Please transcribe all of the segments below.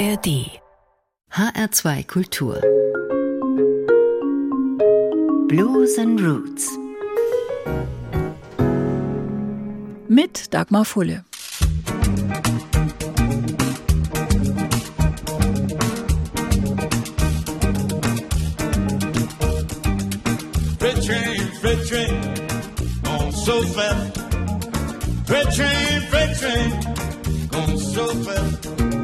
ARD HR2 Kultur Blues and Roots mit Dagmar Fulle. Freight train, freight train, on so fast. Freight train, freight train, going so fast.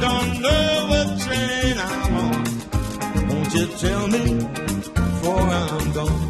Don't know what train I'm on. Won't you tell me before I'm gone?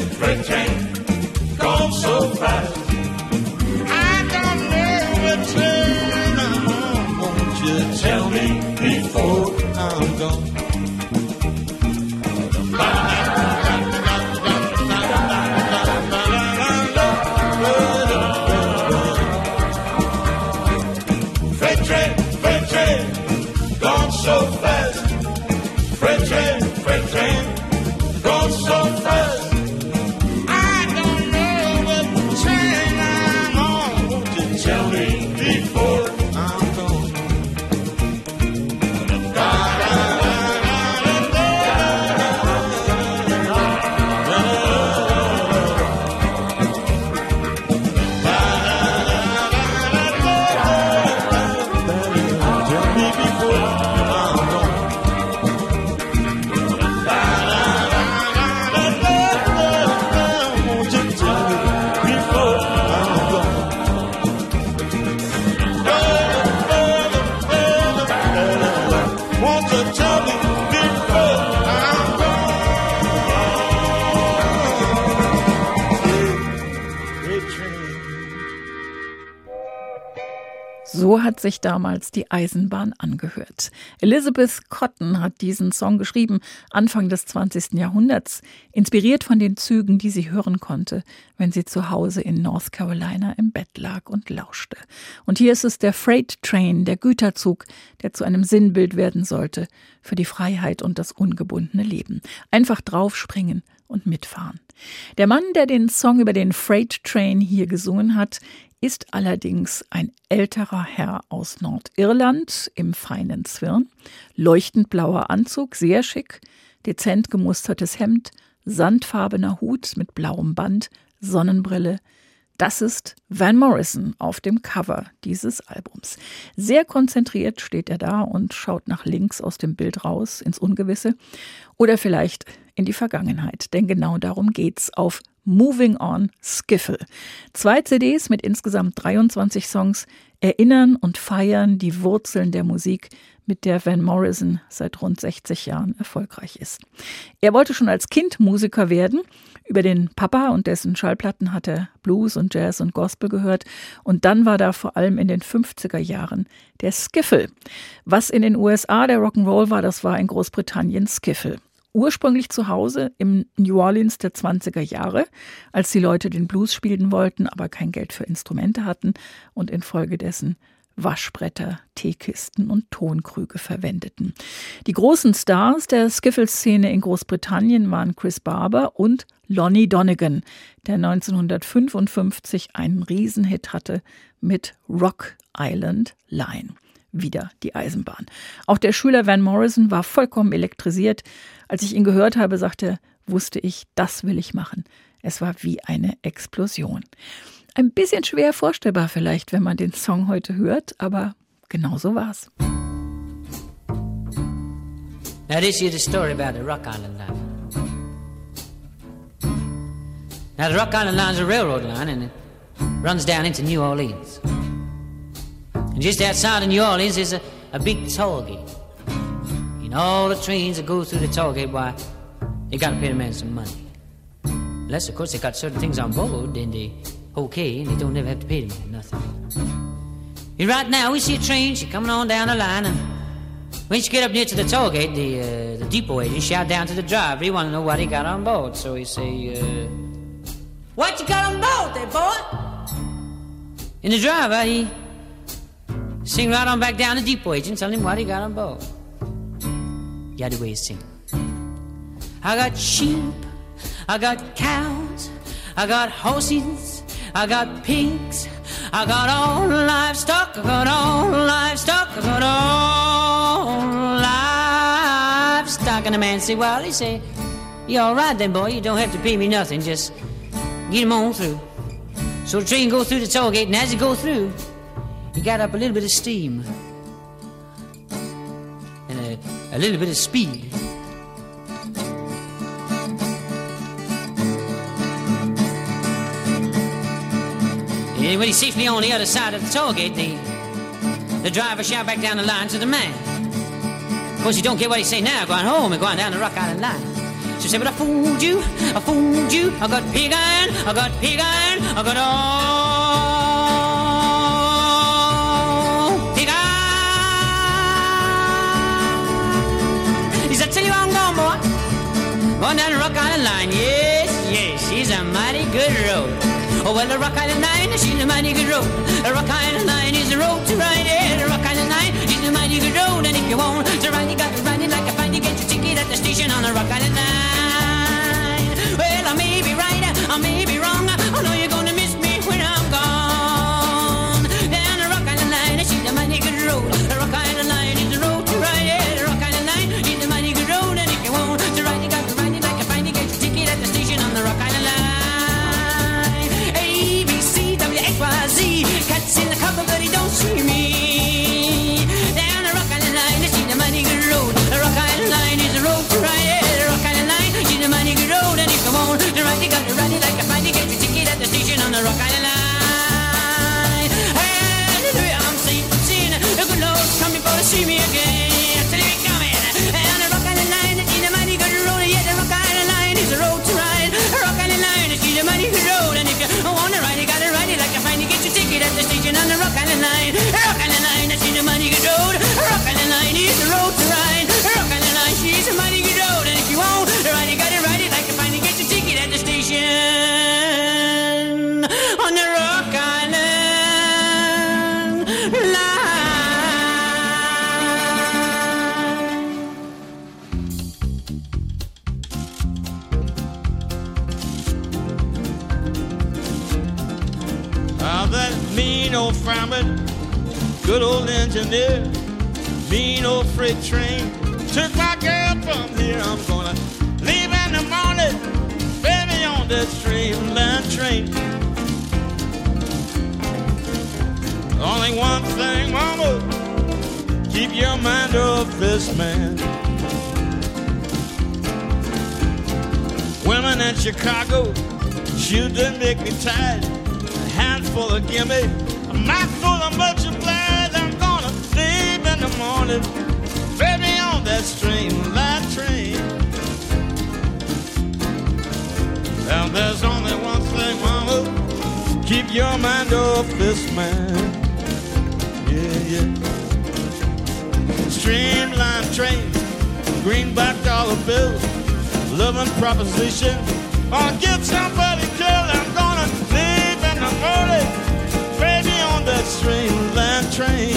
sich damals die Eisenbahn angehört. Elizabeth Cotton hat diesen Song geschrieben, Anfang des 20. Jahrhunderts, inspiriert von den Zügen, die sie hören konnte, wenn sie zu Hause in North Carolina im Bett lag und lauschte. Und hier ist es der Freight Train, der Güterzug, der zu einem Sinnbild werden sollte für die Freiheit und das ungebundene Leben. Einfach draufspringen und mitfahren. Der Mann, der den Song über den Freight Train hier gesungen hat, ist allerdings ein älterer Herr aus Nordirland im feinen Zwirn, leuchtend blauer Anzug, sehr schick, dezent gemustertes Hemd, sandfarbener Hut mit blauem Band, Sonnenbrille. Das ist Van Morrison auf dem Cover dieses Albums. Sehr konzentriert steht er da und schaut nach links aus dem Bild raus ins Ungewisse oder vielleicht in die Vergangenheit, denn genau darum geht's auf Moving On Skiffle. Zwei CDs mit insgesamt 23 Songs erinnern und feiern die Wurzeln der Musik, mit der Van Morrison seit rund 60 Jahren erfolgreich ist. Er wollte schon als Kind Musiker werden. Über den Papa und dessen Schallplatten hat er Blues und Jazz und Gospel gehört. Und dann war da vor allem in den 50er Jahren der Skiffle. Was in den USA der Rock'n'Roll war, das war in Großbritannien Skiffle. Ursprünglich zu Hause im New Orleans der 20er Jahre, als die Leute den Blues spielen wollten, aber kein Geld für Instrumente hatten und infolgedessen Waschbretter, Teekisten und Tonkrüge verwendeten. Die großen Stars der Skiffle-Szene in Großbritannien waren Chris Barber und Lonnie Donegan, der 1955 einen Riesenhit hatte mit Rock Island Line. Wieder die Eisenbahn. Auch der Schüler Van Morrison war vollkommen elektrisiert. Als ich ihn gehört habe, sagte, wusste ich, das will ich machen. Es war wie eine Explosion. Ein bisschen schwer vorstellbar vielleicht, wenn man den Song heute hört, aber genau so war's. Now this is the story about the Rock Island Line. Now the Rock Island Line is a railroad line and it runs down into New Orleans. Just outside of New Orleans is a, a big toll gate. And all the trains that go through the toll gate, why, they gotta pay the man some money. Unless, of course, they got certain things on board, then they okay, and they don't ever have to pay the man nothing. And right now, we see a train, she coming on down the line, and when she get up near to the toll gate, the, uh, the depot agent shout down to the driver, he want to know what he got on board. So he say, uh, what you got on board there, boy? And the driver, he sing right on back down to depot agent, tell him what he got on board. Yeah, the way he sing. I got sheep, I got cows, I got horses, I got pigs, I got all livestock, I got all livestock, I got all livestock. And the man say, well, he say, You're all right then, boy, you don't have to pay me nothing, just get him on through. So the train go through the toll gate, and as it go through, he got up a little bit of steam and a, a little bit of speed. And when he's safely on the other side of the toll gate, the, the driver shout back down the line to the man. Of course, you don't get what he say now, going home and going down the Rock Island line. She said, but I fooled you, I fooled you, I got pig iron, I got pig iron, I got all Down the Rock Island line, yes, yes, she's a mighty good road. Oh, well, the Rock Island Line, she's a mighty good road. The Rock Island Line is a road to ride, yeah. The Rock Island Line is a mighty good road. And if you want to keep your mind off this man. Women in Chicago, shoot that make me tired. A handful of gimme, a mouthful of multiplied. I'm gonna leave in the morning, baby, on that streamline train. And there's only one thing, mama, keep your mind off this man. Yeah, yeah. Streamline train, greenback dollar bills. living proposition. Gonna get somebody killed. I'm gonna leave in the morning, baby, on that streamland train.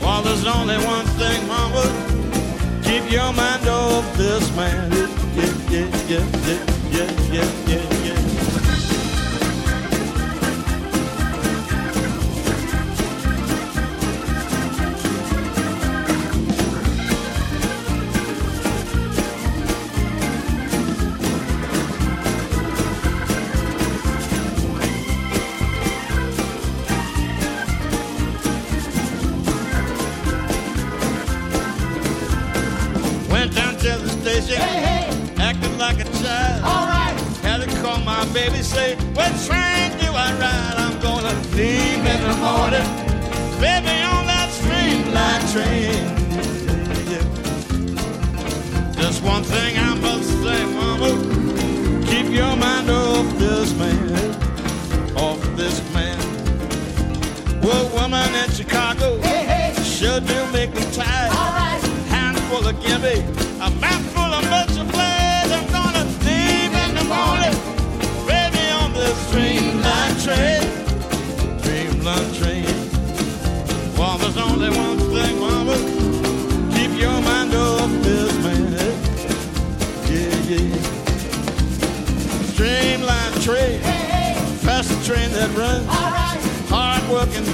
Well, there's only one thing, mama. Keep your mind off this man. Yeah, yeah, yeah, yeah, yeah, yeah, yeah,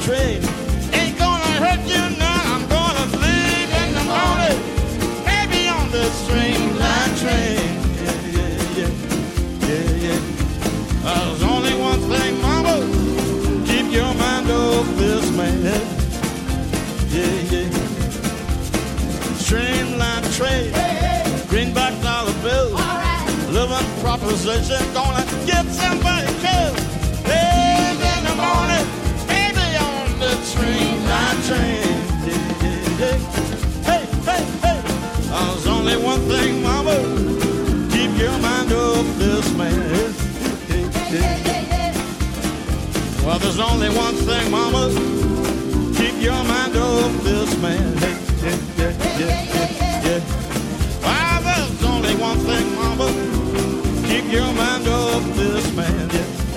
train. Ain't gonna hurt you now. I'm gonna leave in the morning. Baby on the streamline train. Yeah, yeah, yeah. Yeah, yeah. Uh, there's only one thing, mama. Keep your mind off this man. Yeah, yeah. Streamline train. Greenback dollar bill. Living proposition. Gonna get somebody there's only one thing, mama. Keep your mind off this man. Hey, hey, yeah, yeah, yeah, yeah. There's only one thing, mama. Keep your mind off this man. Yeah, yeah, yeah,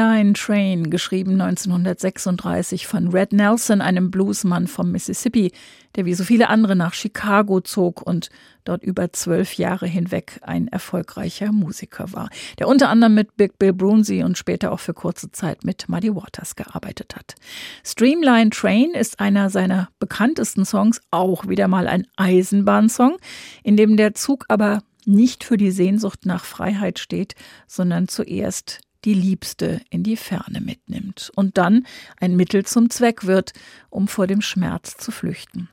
Streamline Train, geschrieben 1936 von Red Nelson, einem Bluesmann vom Mississippi, der wie so viele andere nach Chicago zog und dort über zwölf Jahre hinweg ein erfolgreicher Musiker war, der unter anderem mit Big Bill Brunsey und später auch für kurze Zeit mit Muddy Waters gearbeitet hat. Streamline Train ist einer seiner bekanntesten Songs, auch wieder mal ein Eisenbahnsong, in dem der Zug aber nicht für die Sehnsucht nach Freiheit steht, sondern zuerst die Liebste in die Ferne mitnimmt und dann ein Mittel zum Zweck wird, um vor dem Schmerz zu flüchten.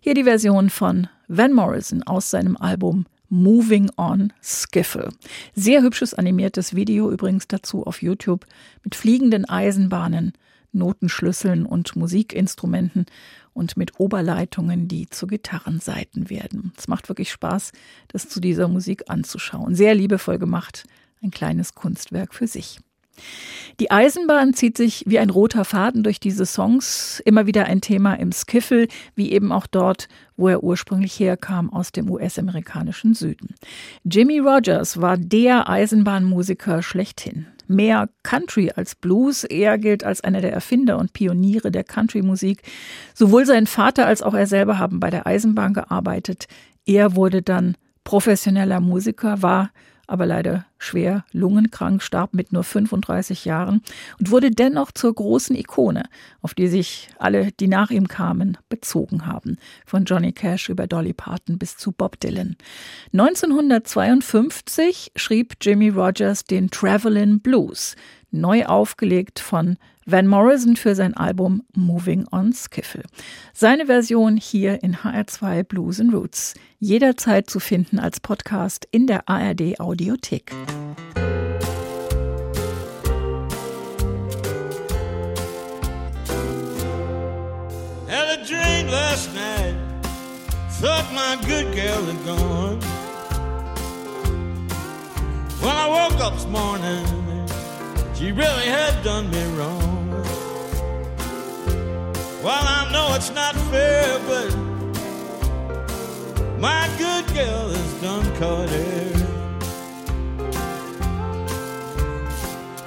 Hier die Version von Van Morrison aus seinem Album Moving on Skiffle. Sehr hübsches animiertes Video übrigens dazu auf YouTube mit fliegenden Eisenbahnen, Notenschlüsseln und Musikinstrumenten und mit Oberleitungen, die zu Gitarrenseiten werden. Es macht wirklich Spaß, das zu dieser Musik anzuschauen. Sehr liebevoll gemacht, ein kleines Kunstwerk für sich. Die Eisenbahn zieht sich wie ein roter Faden durch diese Songs, immer wieder ein Thema im Skiffle, wie eben auch dort, wo er ursprünglich herkam, aus dem US-amerikanischen Süden. Jimmy Rogers war der Eisenbahnmusiker schlechthin. Mehr Country als Blues, er gilt als einer der Erfinder und Pioniere der Country-Musik. Sowohl sein Vater als auch er selber haben bei der Eisenbahn gearbeitet. Er wurde dann professioneller Musiker, war aber leider schwer lungenkrank, starb mit nur 35 Jahren und wurde dennoch zur großen Ikone, auf die sich alle, die nach ihm kamen, bezogen haben. Von Johnny Cash über Dolly Parton bis zu Bob Dylan. 1952 schrieb Jimmy Rogers den Travelin' Blues, neu aufgelegt von Van Morrison für sein Album Moving on Skiffle. Seine Version hier in HR2 Blues and Roots. Jederzeit zu finden als Podcast in der ARD Audiothek. Had a dream last night. Thought my good girl had gone. When I woke up this morning, she really had done me wrong. Well, I know it's not fair, but my good girl is done caught her.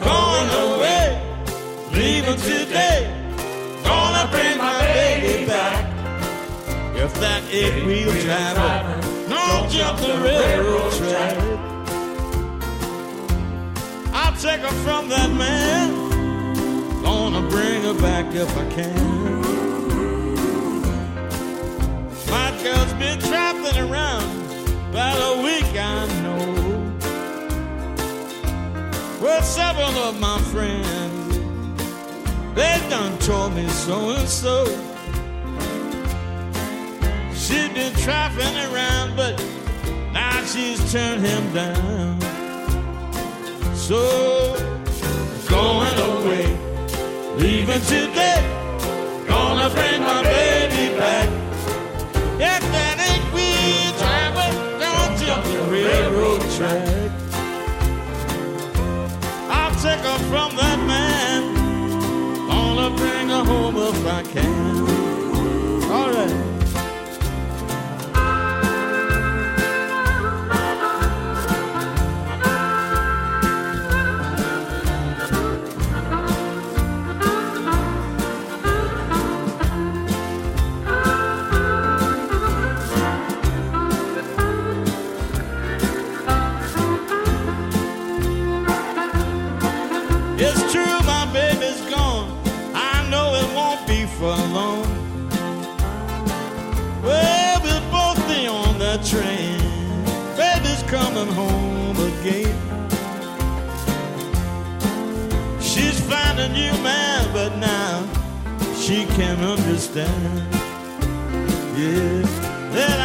Gone away, leaving today. Gonna bring my baby back. If that eight wheel driver don't jump the railroad track, I'll take her from that man. Gonna bring her back if I can. Girl's been traveling around about a week, I know. Well, several of my friends, they done told me so and so. She's been trifling around, but now she's turned him down. So, going away, leaving today, gonna bring my baby track. I'll take her from that man, gonna bring her home if I can. New man, but now she can understand. Yeah, that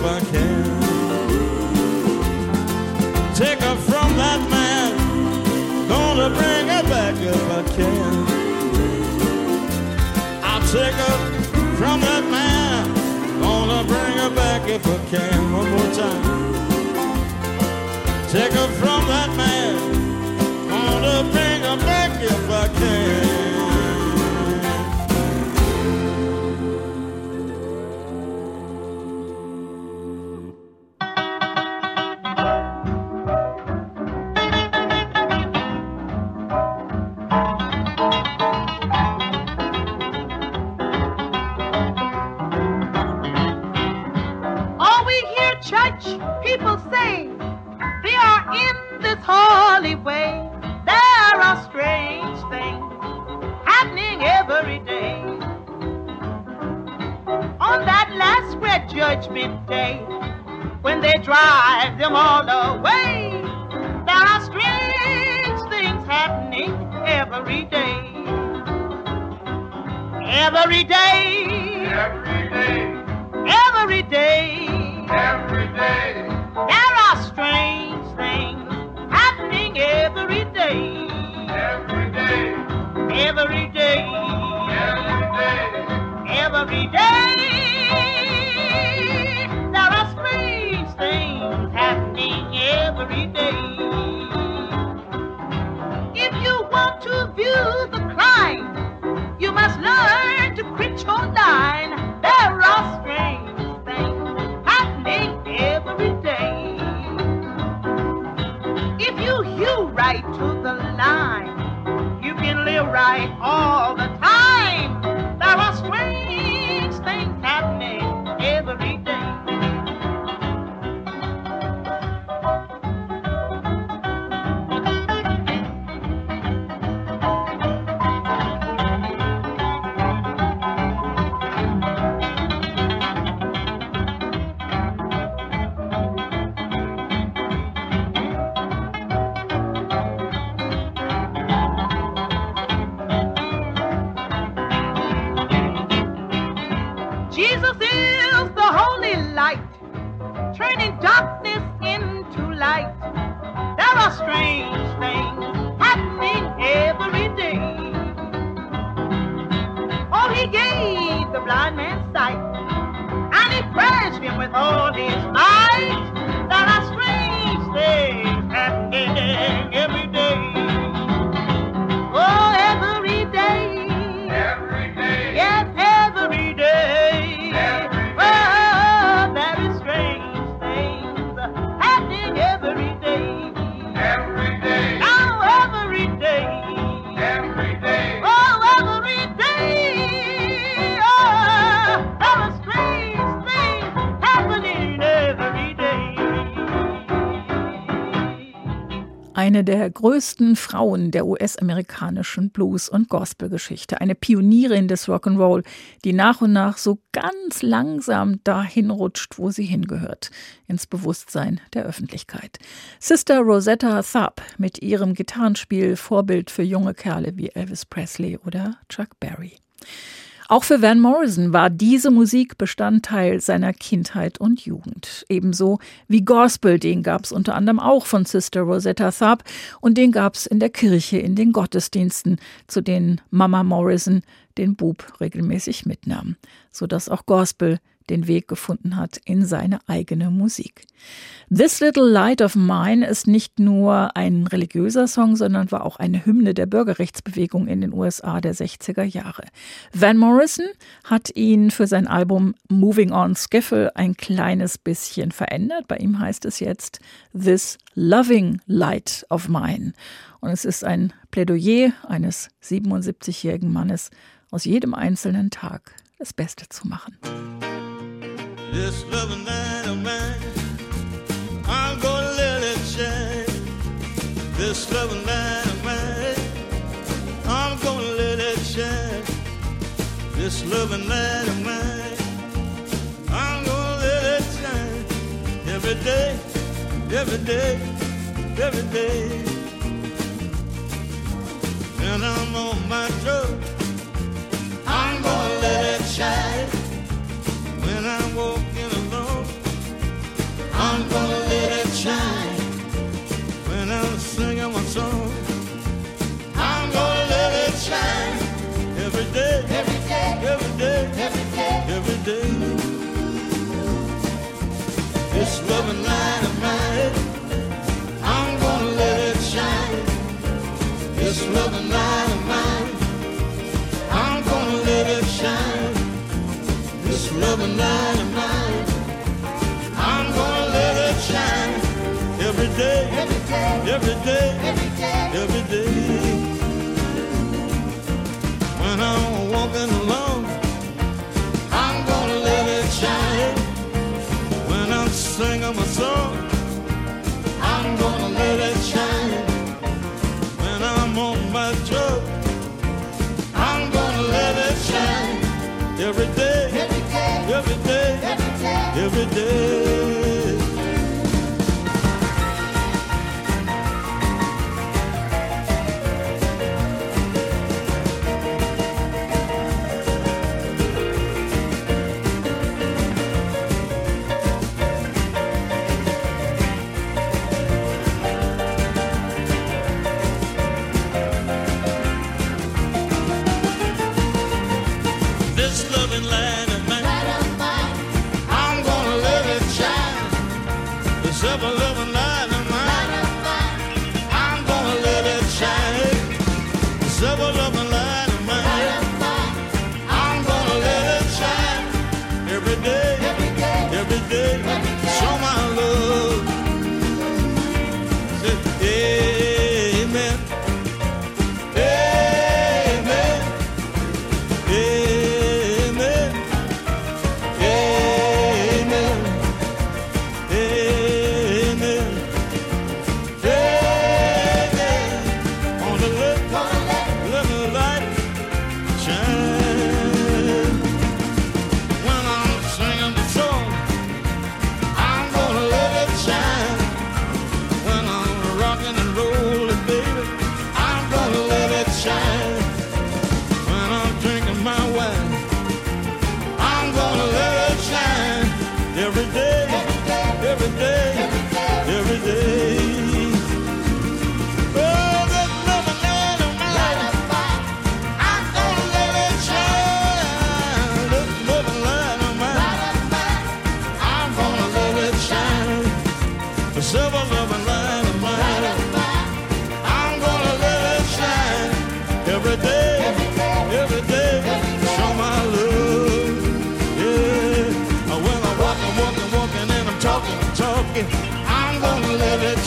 if I can. Take her from that man. Gonna bring her back if I can. I'll take her from that man. Gonna bring her back if I can. One more time. Take her from that man. Church people say, they are in this holy way. There are strange things happening every day. On that last great judgment day, when they drive them all away, there are strange things happening every day. Every day. Every day, Every day. Every day, There are strange things happening every day. every day, Every day. every day. Every day. There are strange things happening every day. If you want to view the crime, you must learn to quit your line. Right all the time. With all his might. Eine der größten Frauen der US-amerikanischen Blues- und Gospelgeschichte. Eine Pionierin des Rock'n'Roll, die nach und nach so ganz langsam dahin rutscht, wo sie hingehört. Ins Bewusstsein der Öffentlichkeit. Sister Rosetta Tharpe mit ihrem Gitarrenspiel Vorbild für junge Kerle wie Elvis Presley oder Chuck Berry. Auch für Van Morrison war diese Musik Bestandteil seiner Kindheit und Jugend. Ebenso wie Gospel, den gab es unter anderem auch von Sister Rosetta Tharpe und den gab es in der Kirche, in den Gottesdiensten, zu denen Mama Morrison den Bub regelmäßig mitnahm, sodass auch Gospel den Weg gefunden hat in seine eigene Musik. This Little Light of Mine ist nicht nur ein religiöser Song, sondern war auch eine Hymne der Bürgerrechtsbewegung in den USA der 60er Jahre. Van Morrison hat ihn für sein Album Moving on Skiffle ein kleines bisschen verändert. Bei ihm heißt es jetzt This Loving Light of Mine. Und es ist ein Plädoyer eines 77-jährigen Mannes, aus jedem einzelnen Tag das Beste zu machen. This loving light of mine, I'm gonna let it shine. This loving light of mine, I'm gonna let it shine. This loving light of mine, I'm gonna let it shine. Every day, every day, every day. And I'm on my truck, I'm gonna let it shine. I'm gonna let it shine. When I'm singing my song, I'm gonna let it shine. Every day, every day, every day, every day, every day. This loving light of mine, I'm gonna let it shine. This loving light of mine, I'm gonna let it shine this loving light every day,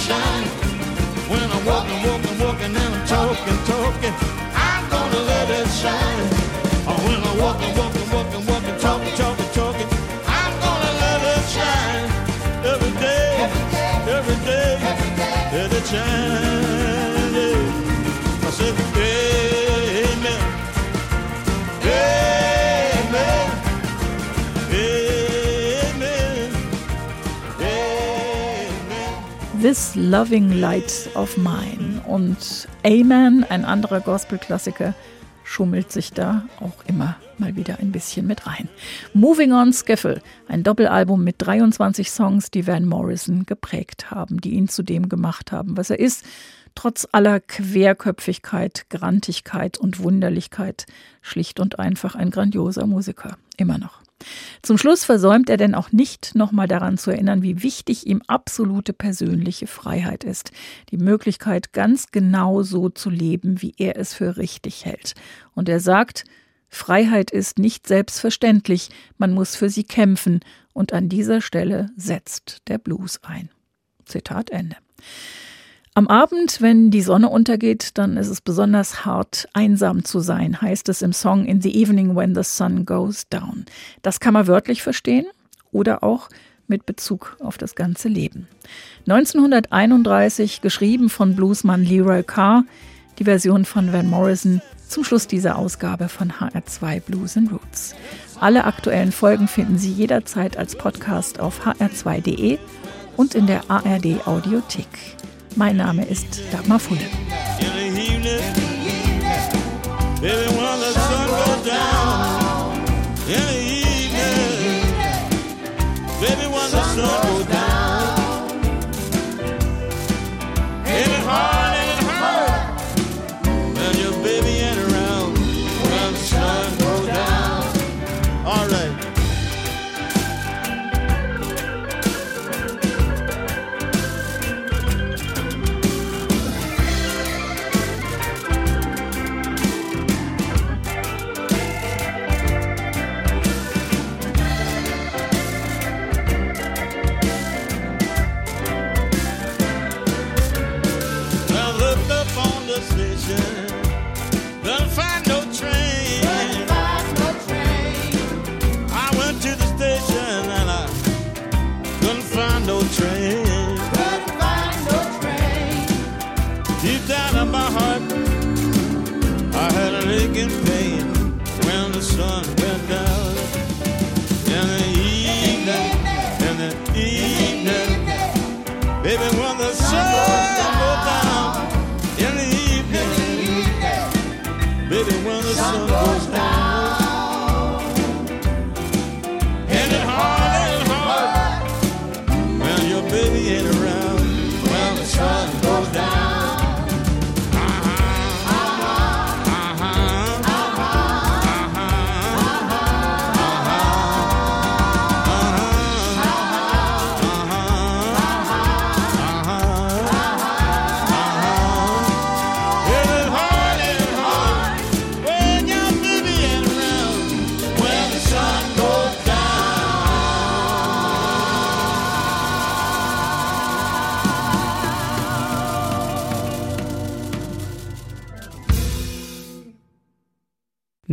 let it shine. When I'm walking, walking, walking, and I'm talking, talking, I'm gonna let it shine. When I'm walking, walking, walking, walking, talking, talking, talking, I'm gonna let it shine. Every day, every day, let it shine. This Loving Light of Mine. Und Amen, ein anderer Gospel-Klassiker, schummelt sich da auch immer mal wieder ein bisschen mit rein. Moving on Skiffle, ein Doppelalbum mit 23 Songs, die Van Morrison geprägt haben, die ihn zu dem gemacht haben, was er ist. Trotz aller Querköpfigkeit, Grantigkeit und Wunderlichkeit schlicht und einfach ein grandioser Musiker. Immer noch. Zum Schluss versäumt er denn auch nicht, nochmal daran zu erinnern, wie wichtig ihm absolute persönliche Freiheit ist. Die Möglichkeit, ganz genau so zu leben, wie er es für richtig hält. Und er sagt, Freiheit ist nicht selbstverständlich, man muss für sie kämpfen. Und an dieser Stelle setzt der Blues ein. Zitat Ende. Am Abend, wenn die Sonne untergeht, dann ist es besonders hart, einsam zu sein, heißt es im Song In the Evening When the Sun Goes Down. Das kann man wörtlich verstehen oder auch mit Bezug auf das ganze Leben. 1931 geschrieben von Bluesmann Leroy Carr, die Version von Van Morrison zum Schluss dieser Ausgabe von HR2 Blues and Roots. Alle aktuellen Folgen finden Sie jederzeit als Podcast auf hr2.de und in der ARD Audiothek. Mein Name ist Dagmar Fulle. Baby,